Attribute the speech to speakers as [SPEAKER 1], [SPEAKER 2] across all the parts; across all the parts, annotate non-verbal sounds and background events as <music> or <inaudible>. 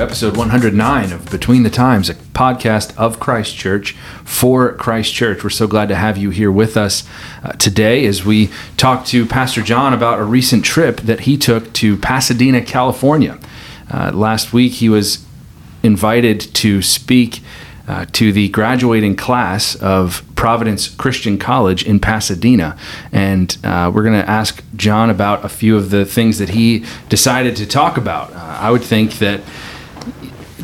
[SPEAKER 1] Episode 109 of Between the Times, a podcast of Christ Church for Christ Church. We're so glad to have you here with us uh, today as we talk to Pastor John about a recent trip that he took to Pasadena, California. Uh, last week, he was invited to speak uh, to the graduating class of Providence Christian College in Pasadena. And uh, we're going to ask John about a few of the things that he decided to talk about. Uh, I would think that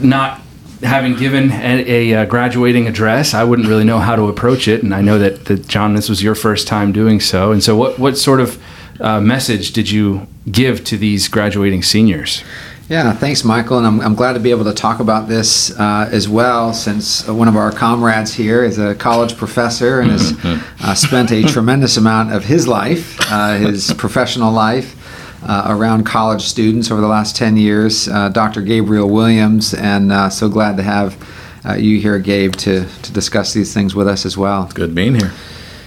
[SPEAKER 1] not having given a, a, uh, graduating address, I wouldn't really know how to approach it. And I know that, that John, this was your first time doing so. And so, what, what sort of uh, message did you give to these graduating seniors?
[SPEAKER 2] Yeah, thanks, Michael. And I'm, I'm glad to be able to talk about this uh, as well, since one of our comrades here is a college professor and has <laughs> uh, spent a tremendous amount of his life, uh, his professional life, around college students over the last 10 years, uh, Dr. Gabriel Williams. And uh, so glad to have you here, Gabe, to, to discuss these things with us as well.
[SPEAKER 3] It's good being here.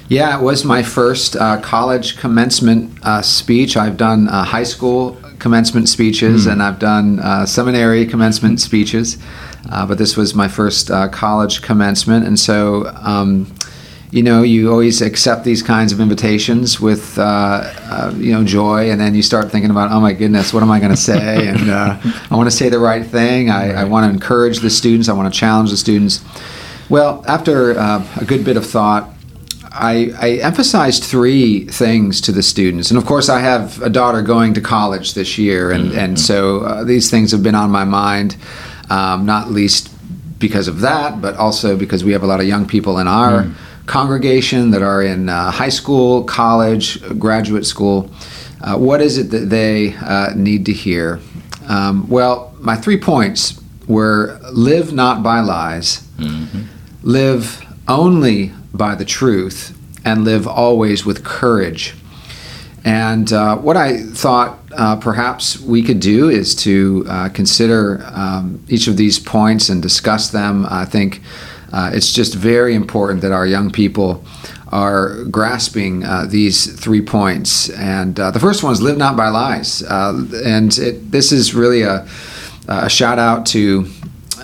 [SPEAKER 2] Yeah, it was my first college commencement speech. I've done high school commencement speeches, mm. and I've done uh, seminary commencement speeches, uh, but this was my first uh, college commencement, and so. Um, you know, you always accept these kinds of invitations with, uh, uh, you know, joy, and then you start thinking about, oh my goodness, what am I going to say? <laughs> and uh, I want to say the right thing. I, I want to encourage the students. I want to challenge the students. Well, after a good bit of thought, I, I, emphasized three things to the students. And of course, I have a daughter going to college this year, and, mm-hmm. and so uh, these things have been on my mind, um, not least because of that, but also because we have a lot of young people in our mm. Congregation that are in uh, high school, college, graduate school. Uh, what is it that they uh, need to hear? Um, well, my three points were live not by lies, mm-hmm. live only by the truth and live always with courage. And uh, what I thought uh, perhaps we could do is to uh, consider um, each of these points and discuss them. I think uh, it's just very important that our young people are grasping uh, these three points. And uh, the first one is live not by lies. and it, this is really a, a shout out to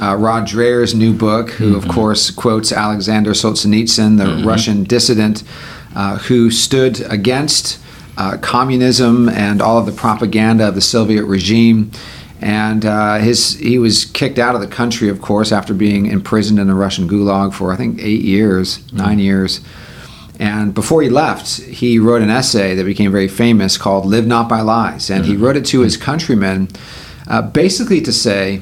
[SPEAKER 2] uh, Rod Dreher's new book, who, mm-hmm. of course, quotes Alexander Solzhenitsyn, the mm-hmm. Russian dissident uh, who stood against uh, communism and all of the propaganda of the Soviet regime. And uh, his, he was kicked out of the country, of course, after being imprisoned in the Russian gulag for, I think, eight years, mm-hmm. nine years. And before he left, he wrote an essay that became very famous called Live Not by Lies. And he mm-hmm. wrote it to his countrymen uh, basically to say,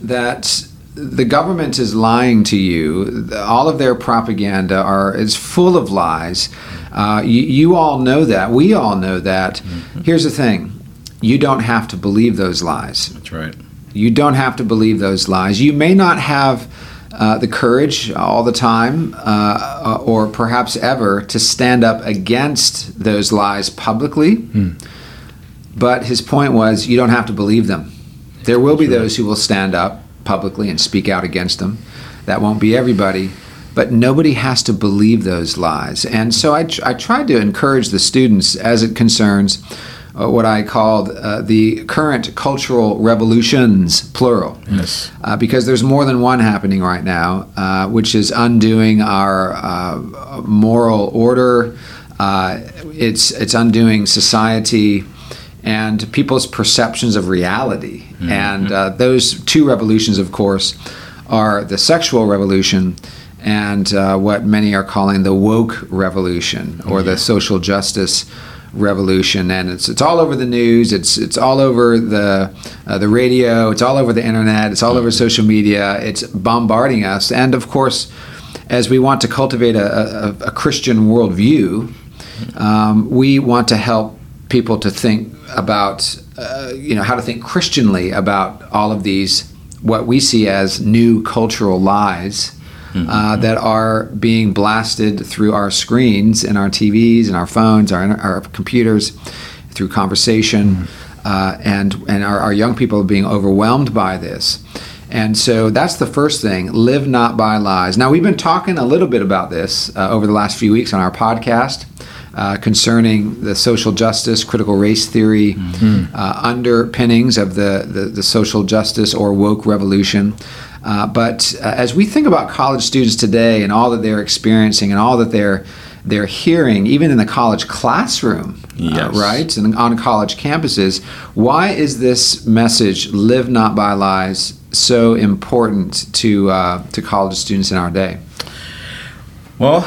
[SPEAKER 2] that the government is lying to you. All of their propaganda are is full of lies. Uh, you, you, all know that. We all know that. Mm-hmm. Here's the thing: you don't have to believe those lies.
[SPEAKER 3] That's right.
[SPEAKER 2] You don't have to believe those lies. You may not have uh, the courage all the time, uh, or perhaps ever, to stand up against those lies publicly. Mm. But his point was, you don't have to believe them. There will be those who will stand up publicly and speak out against them. That won't be everybody, but nobody has to believe those lies. And so I, I tried to encourage the students as it concerns uh, what I called uh, the current cultural revolutions, plural.
[SPEAKER 3] Yes.
[SPEAKER 2] Uh, because there's more than one happening right now, uh, which is undoing our uh, moral order. Uh, it's it's undoing society and people's perceptions of reality. Mm-hmm. And uh, those two revolutions, of course, are the sexual revolution and uh, what many are calling the woke revolution or the social justice revolution. Revolution, and it's it's all over the news. It's it's all over the uh, the radio. It's all over the internet. It's all over social media. It's bombarding us. And of course, as we want to cultivate a, a, a Christian worldview, um, we want to help people to think about uh, you know how to think Christianly about all of these what we see as new cultural lies mm-hmm. uh, that are being blasted through our screens and our TVs and our phones, our, our computers, through conversation, mm-hmm. uh, and and our, our young people are being overwhelmed by this. And so that's the first thing live not by lies. Now, we've been talking a little bit about this uh, over the last few weeks on our podcast uh, concerning the social justice, critical race theory, mm-hmm. uh, underpinnings of the, the, the, social justice or woke revolution. Uh, but uh, as we think about college students today and all that they're experiencing and all that they're they're hearing, even in the college classroom, uh, right, and on college campuses, why is this message "Live not by lies" so important to to college students in our day?
[SPEAKER 3] Well,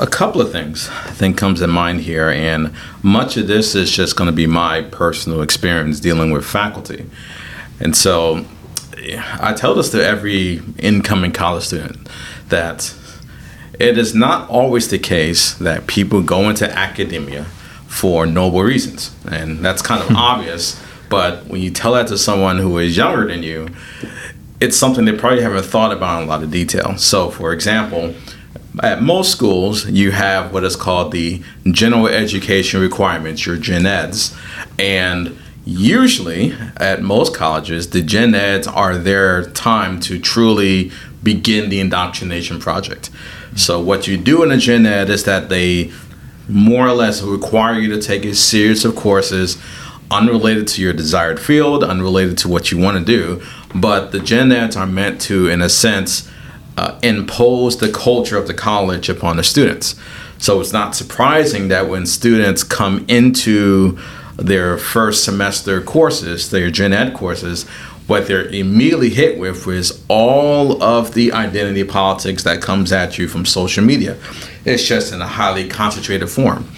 [SPEAKER 3] a couple of things I think comes to mind here, and much of this is just going to be my personal experience dealing with faculty. And so I tell this to every incoming college student that it is not always the case that people go into academia for noble reasons. And that's kind of hmm. obvious, but when you tell that to someone who is younger than you, it's something they probably haven't thought about in a lot of detail. So, for example, at most schools, you have what is called the general education requirements, your gen eds. And usually at most colleges, the gen eds are their time to truly begin the indoctrination project. So, what you do in a gen ed is that they more or less require you to take a series of courses unrelated to your desired field, unrelated to what you want to do. But the gen eds are meant to, in a sense, uh, impose the culture of the college upon the students. So it's not surprising that when students come into their first semester courses, their gen ed courses, what they're immediately hit with is all of the identity politics that comes at you from social media. It's just in a highly concentrated form.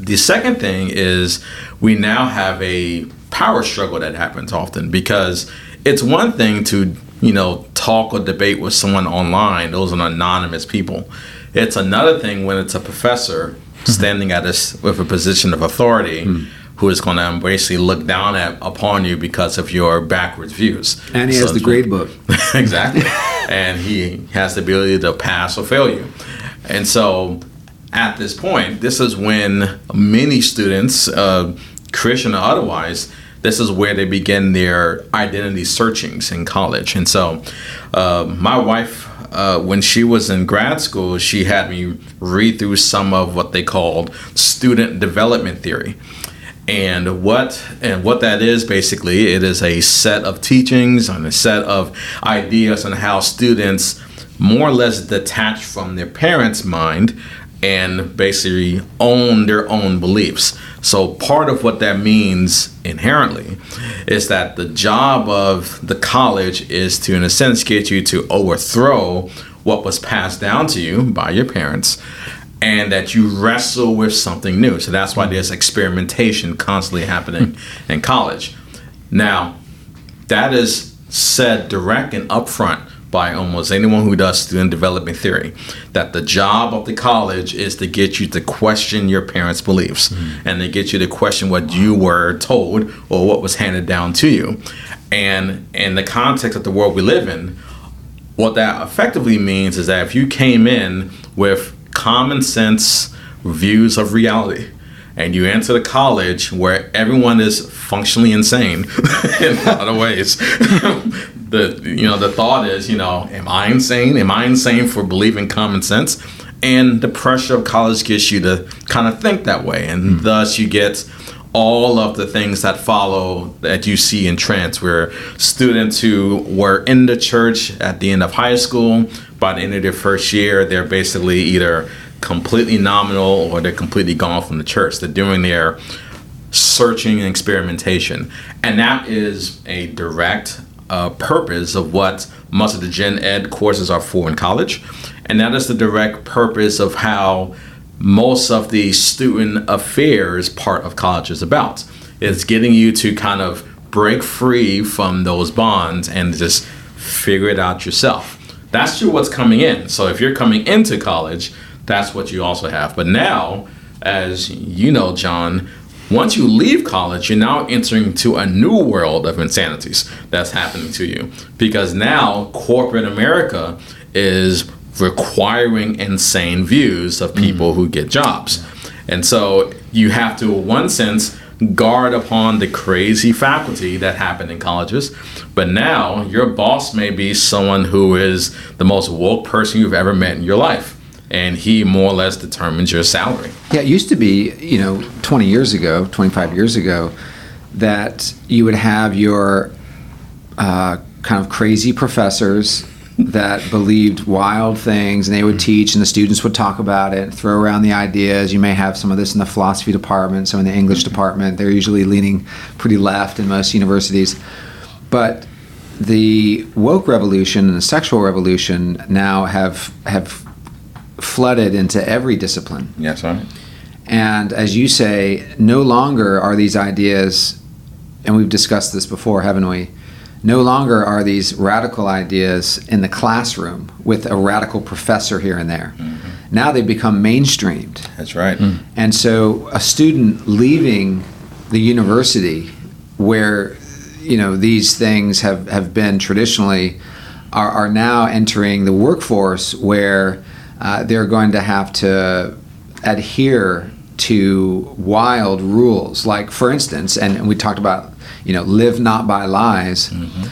[SPEAKER 3] The second thing is we now have a power struggle that happens often because it's one thing to you know, talk or debate with someone online. Those are anonymous people. It's another thing when it's a professor <laughs> standing at us with a position of authority mm. Who is going to basically look down at upon you because of your backwards views.
[SPEAKER 2] And he so has the grade book. <laughs>
[SPEAKER 3] exactly. and he has the ability to pass or fail you. And so at this point, this is when many students, uh, Christian or otherwise, this is where they begin their identity searchings in college. And so, uh, my wife, uh, when she was in grad school, she had me read through some of what they called student development theory. And what and what that is basically, it is a set of teachings and a set of ideas on how students more or less detach from their parents' mind and basically own their own beliefs. So, part of what that means inherently is that the job of the college is to, in a sense, get you to overthrow what was passed down to you by your parents and that you wrestle with something new. So, that's why there's experimentation constantly happening <laughs> in college. Now, that is said direct and upfront by almost anyone who does student development theory that the job of the college is to get you to question your parents' beliefs mm-hmm. and to get you to question what you were told or what was handed down to you. And in the context of the world we live in, what that effectively means is that if you came in with common sense views of reality, and you enter the college where everyone is functionally insane <laughs> in a lot of ways <laughs> the you know the thought is you know am I insane? Am I insane for believing common sense? And the pressure of college gets you to kind of think that way, and mm thus you get all of the things that follow that you see in trance where students who were in the church at the end of high school by the end of their first year they're basically either completely nominal or they're completely gone from the church they're doing their searching and experimentation and that is a direct uh, purpose of what most of the gen ed courses are for in college. And that is the direct purpose of how most of the student affairs part of college is about. It's getting you to kind of break free from those bonds and just figure it out yourself. That's true what's coming in. So if you're coming into college, that's what you also have. But now, as you know, John, once you leave college, you're now entering into a new world of insanities that's happening to you because now corporate America is requiring insane views of people mm. who get jobs. And so you have to, in one sense, guard upon the crazy faculty that happened in colleges. But now your boss may be someone who is the most woke person you've ever met in your life. and he more or less determines your salary.
[SPEAKER 2] Yeah, it used to be, you know, 20 years ago, 25 years ago, that you would have your uh, kind of crazy professors that believed wild things and they would mm. teach and the students would talk about it throw around the ideas. You may have some of this in the philosophy department some in the english mm. department. They're usually leaning pretty left in most universities. But the woke revolution and the sexual revolution now have have flooded into every discipline.
[SPEAKER 3] Yes, right.
[SPEAKER 2] and as you say, no longer are these ideas, and we've discussed this before, haven't we? No longer are these radical ideas in the classroom with a radical professor here and there. Now they've become mainstreamed.
[SPEAKER 3] That's right.
[SPEAKER 2] And so a student leaving the university where you know these things have, have been traditionally are, are now entering the workforce where uh, they're going to have to adhere to wild rules like for instance and we talked about you know live not by lies. Mm-hmm.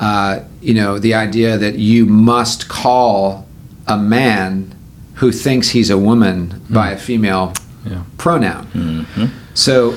[SPEAKER 2] Uh, you know the idea that you must call a man who thinks he's a woman mm. by a female
[SPEAKER 1] Yeah.
[SPEAKER 2] pronoun. Mm-hmm. So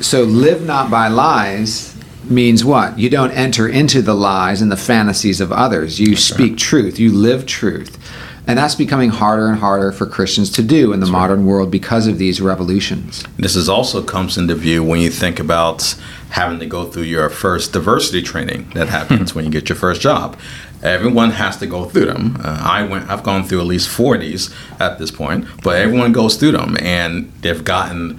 [SPEAKER 2] so live not by lies means what? You don't enter into the lies and the fantasies of others. You speak truth. You live truth. And that's becoming harder and harder for christians to do in the modern world because of these revolutions.
[SPEAKER 3] This is also comes into view when you think about having to go through your first diversity training that happens when you get your first job. Everyone has to go through them. Uh, I went. I've gone through at least four of these at this point, but everyone goes through them, and they've gotten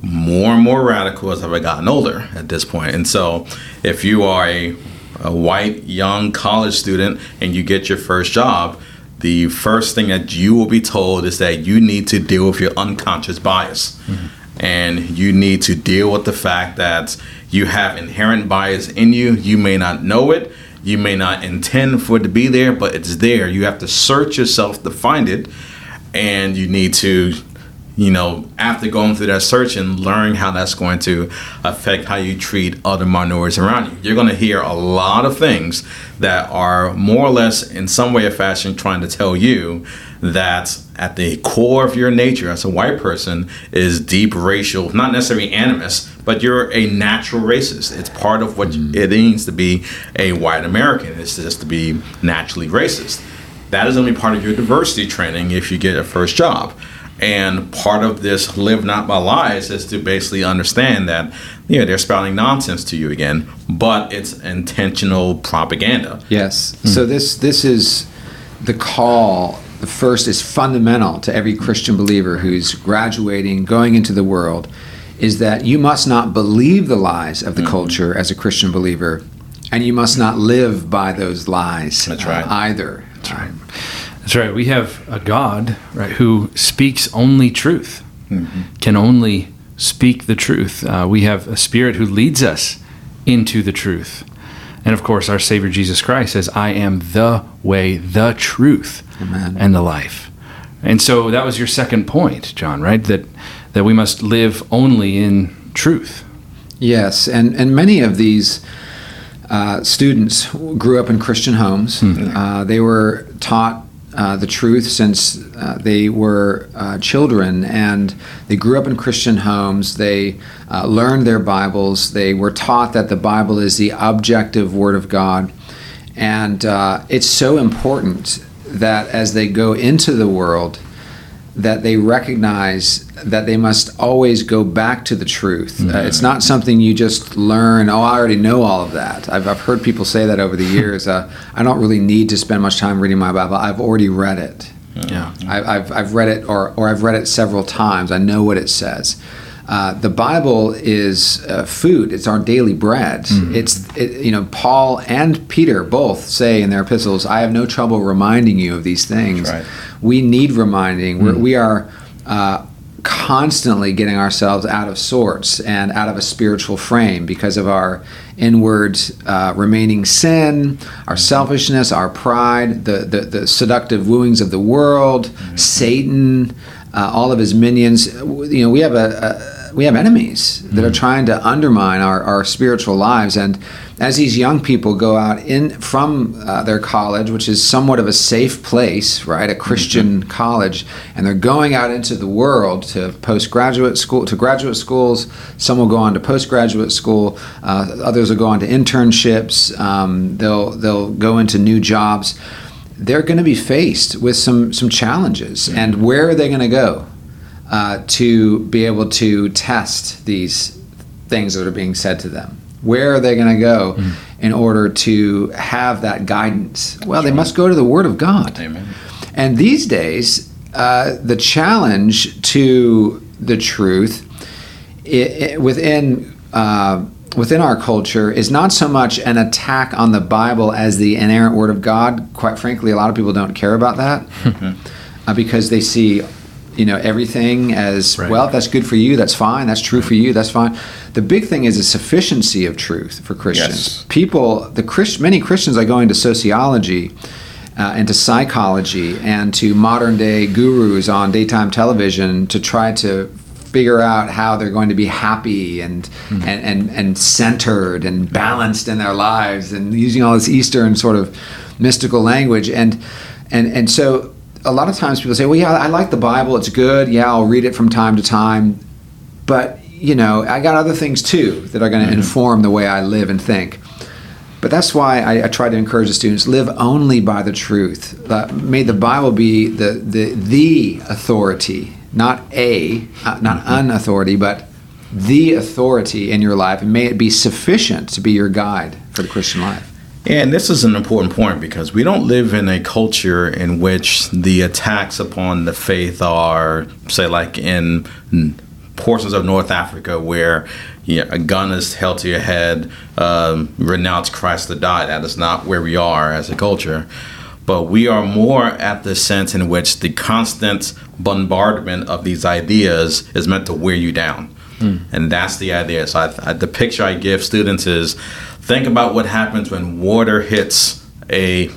[SPEAKER 3] more and more radical as I've gotten older at this point. And so, if you are a, a white young college student and you get your first job, the first thing that you will be told is that you need to deal with your unconscious bias. And you need to deal with the fact that you have inherent bias in you. You may not know it, you may not intend for it to be there, but it's there. You have to search yourself to find it, and you need to you know, after going through that search and learning how that's going to affect how you treat other minorities around you, you're going to hear a lot of things that are more or less, in some way or fashion, trying to tell you that at the core of your nature as a white person is deep racial, not necessarily animus, but you're a natural racist. It's part of what mm. it means to be a white American. It's just to be naturally racist. That is only part of your diversity training if you get a first job. And part of this live not by lies is to basically understand that, yeah, they're spouting nonsense to you again, but it's intentional propaganda.
[SPEAKER 2] Yes. Mm. So this this is the call. The first is fundamental to every Christian believer who's graduating, going into the world, is that you must not believe the lies of the culture as a Christian believer, and you must not live by those lies.
[SPEAKER 3] That's right.
[SPEAKER 2] uh, either. That's
[SPEAKER 1] right. That's right. We have a God, right, who speaks only truth, can only speak the truth. Uh, we have a Spirit who leads us into the truth. And of course, our Savior Jesus Christ says, I am the way, the truth,
[SPEAKER 2] Amen.
[SPEAKER 1] and the life. And so that was your second point, John, right? That, that we must live only in truth.
[SPEAKER 2] Yes, and and many of these uh, students grew up in Christian homes. Uh, they were taught uh, the truth since uh, they were uh, children, and they grew up in Christian homes. They uh, learned their Bibles. They were taught that the Bible is the objective Word of God, and uh, it's so important that as they go into the world that they recognize that they must always go back to the truth. Uh, it's not something you just learn, oh, I already know all of that. I've, I've heard people say that over the <laughs> years. Uh, I don't really need to spend much time reading my Bible. I've already read it.
[SPEAKER 1] Yeah.
[SPEAKER 2] I, I've, I've read it or, or I've read it several times. I know what it says. Uh, the Bible is uh, food. It's our daily bread. It's it, you know Paul and Peter both say in their epistles, "I have no trouble reminding you of these things."
[SPEAKER 3] Right.
[SPEAKER 2] We need reminding. We're, we are uh, constantly getting ourselves out of sorts and out of a spiritual frame because of our inward uh, remaining sin, our selfishness, our pride, the, the, the seductive wooings of the world, Satan, uh, all of his minions. You know, we have a, a we have enemies that are trying to undermine our, our spiritual lives and as these young people go out in from uh, their college, which is somewhat of a safe place, right, a Christian mm-hmm. college, and they're going out into the world to postgraduate school, to graduate schools. Some will go on to postgraduate school. Uh, others will go on to internships. Um, they'll they'll go into new jobs. They're going to be faced with some some challenges, mm-hmm. and where are they going to go uh, to be able to test these things that are being said to them? Where are they going to go mm. in order to have that guidance? Well, they must go to the Word of God.
[SPEAKER 3] Amen.
[SPEAKER 2] And these days, uh, the challenge to the truth it, it, within uh, within our culture is not so much an attack on the Bible as the inerrant Word of God. Quite frankly, a lot of people don't care about that <laughs> uh, because they see you know everything as right. well that's good for you that's fine that's true for you that's fine the big thing is a sufficiency of truth for christians yes. people the Christ, many christians are going to sociology uh, and to psychology and to modern day gurus on daytime television to try to figure out how they're going to be happy and, mm-hmm. and, and, and centered and balanced in their lives and using all this Eastern sort of mystical language. And, and, and so a lot of times people say, well, yeah, I like the Bible. It's good. Yeah, I'll read it from time to time. But, you know, I got other things too that are going to mm-hmm. inform the way I live and think. But that's why I, I, try to encourage the students live only by the truth. Uh, may the Bible be the, the, the authority, not a, uh, not mm-hmm. an authority, but the authority in your life. And may it be sufficient to be your guide for the Christian life.
[SPEAKER 3] And this is an important point because we don't live in a culture in which the attacks upon the faith are, say, like in portions of North Africa where you know, a gun is held to your head, um, renounce Christ to die. That is not where we are as a culture. But we are more at the sense in which the constant bombardment of these ideas is meant to wear you down. Mm. And that's the idea. So I, I, the picture I give students is think about what happens when water hits a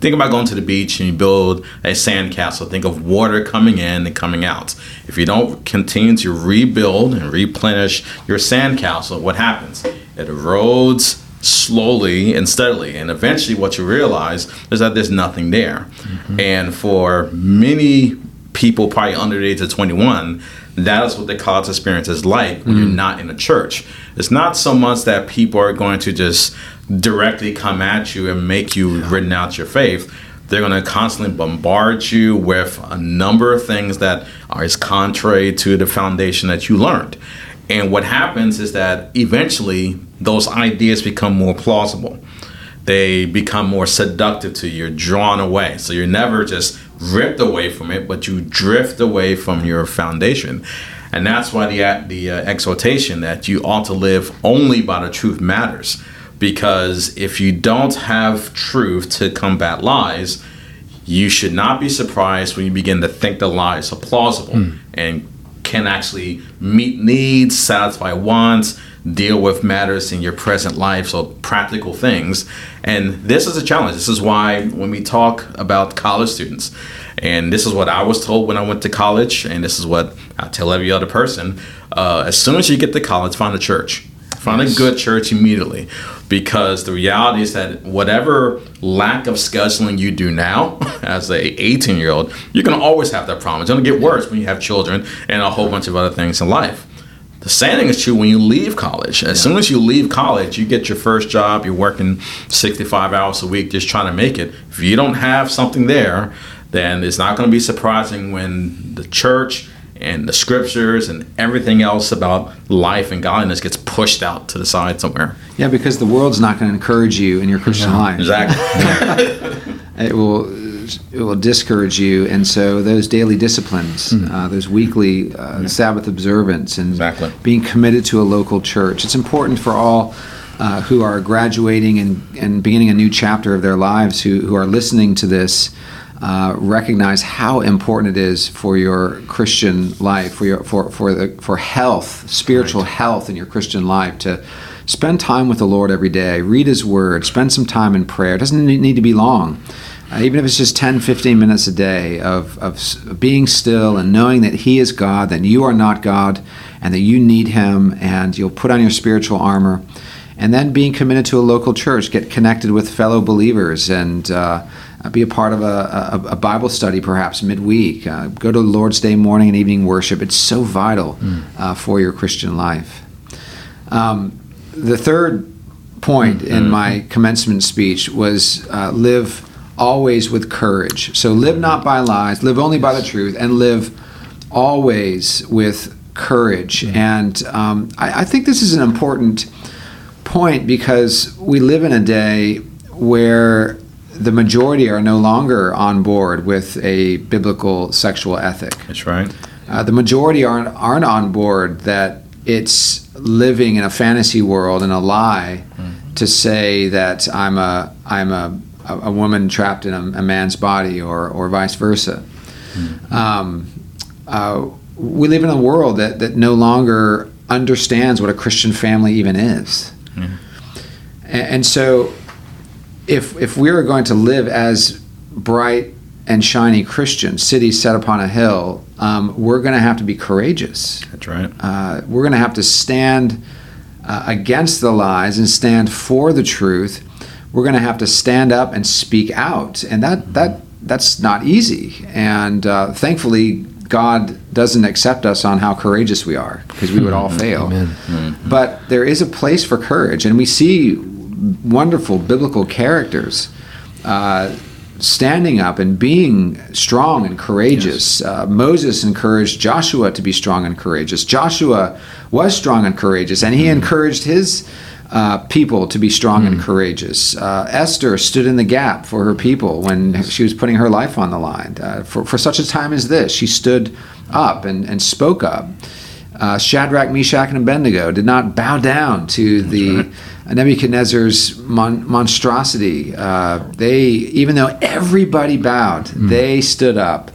[SPEAKER 3] think about going to the beach and you build a sandcastle. Think of water coming in and coming out. If you don't continue to rebuild and replenish your sandcastle what happens? It erodes slowly and steadily. And eventually what you realize is that there's nothing there. Mm-hmm. and for many people probably under the age of 21 that is what the college experience is like when mm. you're not in a church. It's not so much that people are going to just directly come at you and make you yeah. renounce your faith. They're going to constantly bombard you with a number of things that are is contrary to the foundation that you learned. And what happens is that eventually those ideas become more plausible. They become more seductive to you. You're drawn away. So you're never just ripped away from it, but you drift away from your foundation. And that's why the, the uh, exhortation that you ought to live only by the truth matters. Because if you don't have truth to combat lies, you should not be surprised when you begin to think the lies are plausible mm. and can actually meet needs, satisfy wants, deal with matters in your present life, so practical things. And this is a challenge. This is why when we talk about college students, and this is what I was told when I went to college, and this is what I tell every other person uh, as soon as you get to college, find a church. Find yes. a good church immediately because the reality is that whatever lack of scheduling you do now <laughs> as a 18 year old, you're going to always have that problem. It's going to get worse when you have children and a whole bunch of other things in life. The same thing is true when you leave college. As yeah. soon as you leave college, you get your first job, you're working 65 hours a week just trying to make it. If you don't have something there, then it's not going to be surprising when the church and the scriptures and everything else about life and godliness gets pushed out to the side somewhere.
[SPEAKER 2] Yeah, because the world's not going to encourage you in your Christian yeah. life.
[SPEAKER 3] Exactly. <laughs>
[SPEAKER 2] it will it will discourage you. And so those daily disciplines, mm uh, those weekly uh, yeah. Sabbath observance, and
[SPEAKER 3] exactly.
[SPEAKER 2] being committed to a local church, it's important for all. Uh, who are graduating and, and beginning a new chapter of their lives, who, who are listening to this, uh, recognize how important it is for your Christian life, for your for for the for health, spiritual right. health in your Christian life to spend time with the Lord every day, read His Word, spend some time in prayer. It doesn't need to be long uh, even if it's just 10, 15 minutes a day of, of being still and knowing that He is God, that you are not God, and that you need Him, and you'll put on your spiritual armor and then being committed to a local church, get connected with fellow believers, and uh, be a part of a, a, a Bible study perhaps midweek. Uh, go to Lord's Day morning and evening worship. It's so vital uh, for your Christian life. Um, the third point in my commencement speech was uh, live always with courage. So live not by lies, live only by the truth, and live always with courage. And um, I, I think this is an important point because we live in a day where the majority are no longer on board with a biblical sexual ethic.
[SPEAKER 3] That's right.
[SPEAKER 2] Uh, the majority aren't aren't on board that it's living in a fantasy world and a lie to say that I'm a I'm a, a woman trapped in a, a man's body or or vice versa. Um, uh, we live in a world that, that no longer understands what a Christian family even is. And, and so, if, if we are going to live as bright and shiny Christians, cities set upon a hill, um, we're going to have to be courageous.
[SPEAKER 3] That's right.
[SPEAKER 2] Uh, we're going to have to stand uh, against the lies and stand for the truth. We're going to have to stand up and speak out, and that that that's not easy. And uh, thankfully, God doesn't accept us on how courageous we are, because we would all fail.
[SPEAKER 1] Amen.
[SPEAKER 2] But there is a place for courage, and we see wonderful biblical characters uh, standing up and being strong and courageous. Uh, Moses encouraged Joshua to be strong and courageous. Joshua was strong and courageous, and he encouraged his. Uh, people to be strong and courageous. Uh, Esther stood in the gap for her people when she was putting her life on the line. Uh, for, for such a time as this, she stood up and, and spoke up. Uh, Shadrach, Meshach, and Abednego did not bow down to the Nebuchadnezzar's mon- monstrosity. Uh, they, even though everybody bowed, they stood up.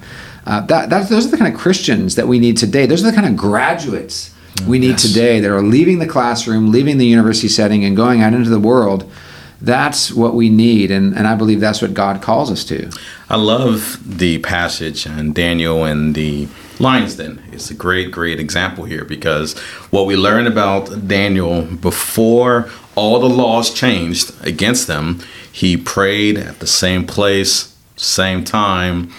[SPEAKER 2] Uh, that, that, those are the kind of Christians that we need today. Those are the kind of graduates we need
[SPEAKER 1] Yes.
[SPEAKER 2] today that are leaving the classroom, leaving the university setting, and going out into the world. That's what we need, and, and I believe that's what God calls us to.
[SPEAKER 3] I love the passage in Daniel and the lions den. It's a great, great example here because what we learn about Daniel before all the laws changed against them, he prayed at the same place, same time,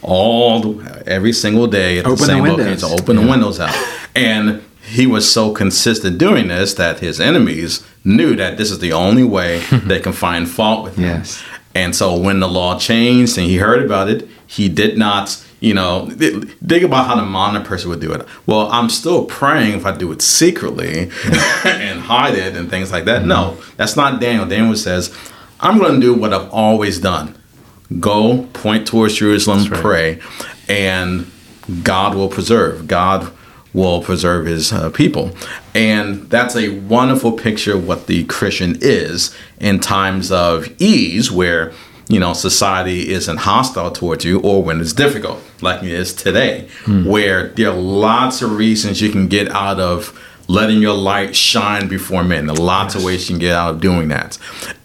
[SPEAKER 3] all the, every single day at
[SPEAKER 2] Open the
[SPEAKER 3] the same
[SPEAKER 2] windows.
[SPEAKER 3] location. Open the windows out. And he was so consistent doing this that his enemies knew that this is the only way <laughs> they can find fault with him.
[SPEAKER 2] Yes.
[SPEAKER 3] And so when the law changed and he heard about it, he did not, you know, th- think about how the modern person would do it. Well, I'm still praying if I do it secretly <laughs> and hide it and things like that. No, mm-hmm. that's not Daniel. Daniel says, I'm going to do what I've always done go, point towards Jerusalem,
[SPEAKER 1] right.
[SPEAKER 3] pray, and God will preserve. God will preserve his uh, people. And that's a wonderful picture of what the Christian is in times of ease where you know society isn't hostile towards you or when it's difficult like it is today where there are lots of reasons you can get out of letting your light shine before men. There are lots of ways you can get out of doing that.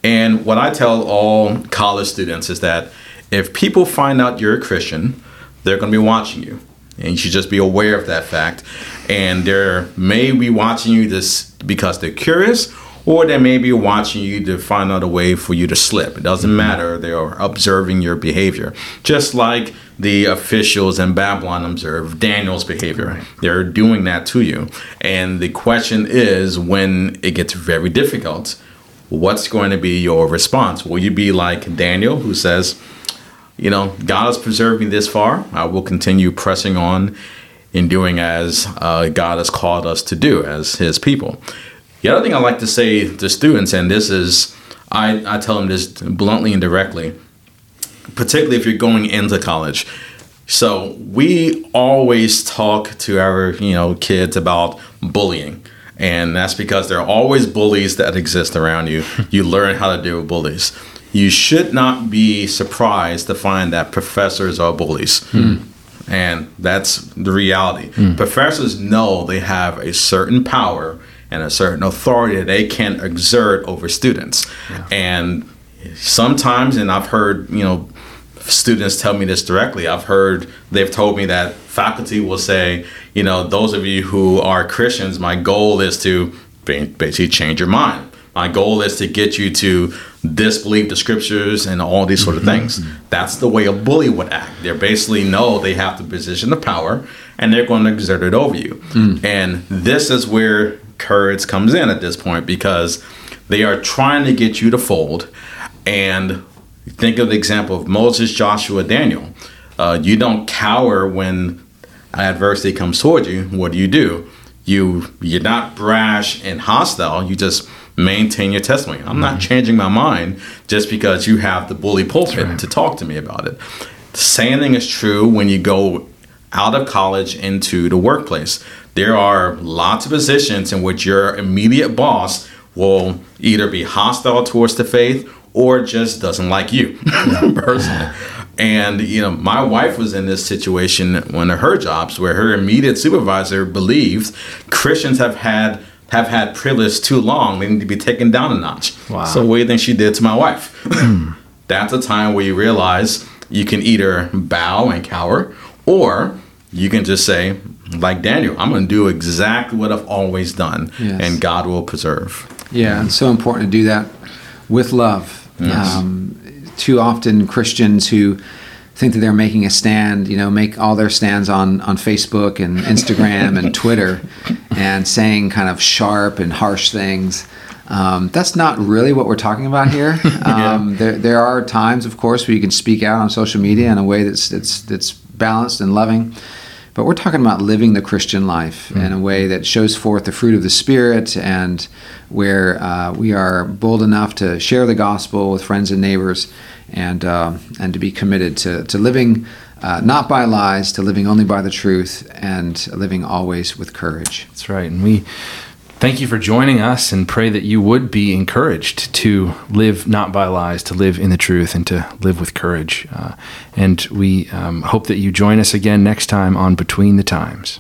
[SPEAKER 3] And what i tell all college students is that if people find out you're a christian they're going to be watching you and you should just be aware of that fact. And they're maybe watching you this because they're curious or they may be watching you to find out a way for you to slip. It doesn't matter. They're observing your behavior. Just like the officials in babylon observed daniel's behavior. They're doing that to you. And the question is when it gets very difficult what's going to be your response? Will you be like daniel who says you know, God has preserved me this far. I will continue pressing on in doing as uh, God has called us to do as His people. The other thing I like to say to students, and this is, I, I tell them this bluntly and directly, particularly if you're going into college. So we always talk to our, you know, kids about bullying. And that's because there are always bullies that exist around you. <laughs> You learn how to deal with bullies. You should not be surprised to find that professors are bullies. Hmm. And that's the reality. Hmm. Professors know they have a certain power and a certain authority that they can exert over students. And sometimes, and I've heard, you know, students tell me this directly. I've heard they've told me that faculty will say, you know, those of you who are Christians, my goal is to basically change your mind. My goal is to get you to disbelieve the scriptures and all these sort of things. That's the way a bully would act. They basically know they have the position of power and they're going to exert it over you. And this is where courage comes in at this point because they are trying to get you to fold. And think of the example of Moses, Joshua, Daniel. Uh, you don't cower when adversity comes toward you. What do you do? You you're not brash and hostile. You just maintain your testimony. I'm not changing my mind just because you have the bully pulpit to talk to me about it. The same thing is true when you go out of college into the workplace. There are lots of positions in which your immediate boss will either be hostile towards the faith or just doesn't like you <laughs> personally. And you know, my wife was in this situation one of her jobs where her immediate supervisor believed Christians have had have had privilege too long; they need to be taken down a notch.
[SPEAKER 1] Wow.
[SPEAKER 3] So what do you think she did to my wife? <laughs> That's a time where you realize you can either bow and cower, or you can just say, like Daniel, I'm going to do exactly what I've always done,
[SPEAKER 2] Yes.
[SPEAKER 3] and God will preserve.
[SPEAKER 2] Yeah, it's so important to do that with love.
[SPEAKER 3] Yes.
[SPEAKER 2] Um, too often, Christians who think that they're making a stand, you know, make all their stands on, on Facebook and Instagram and <laughs> Twitter and saying kind of sharp and harsh things. Um, that's not really what we're talking about here. <laughs> Um, there, there are times, of course, where you can speak out on social media in a way that's, that's, that's balanced and loving. But we're talking about living the Christian life in a way that shows forth the fruit of the Spirit and where uh, we are bold enough to share the gospel with friends and neighbors and, uh, and to be committed to, to living uh, not by lies, to living only by the truth and living always with courage.
[SPEAKER 1] That's right. And we thank you for joining us and pray that you would be encouraged to live not by lies, to live in the truth, and to live with courage. Uh, and we um, hope that you join us again next time on Between the Times.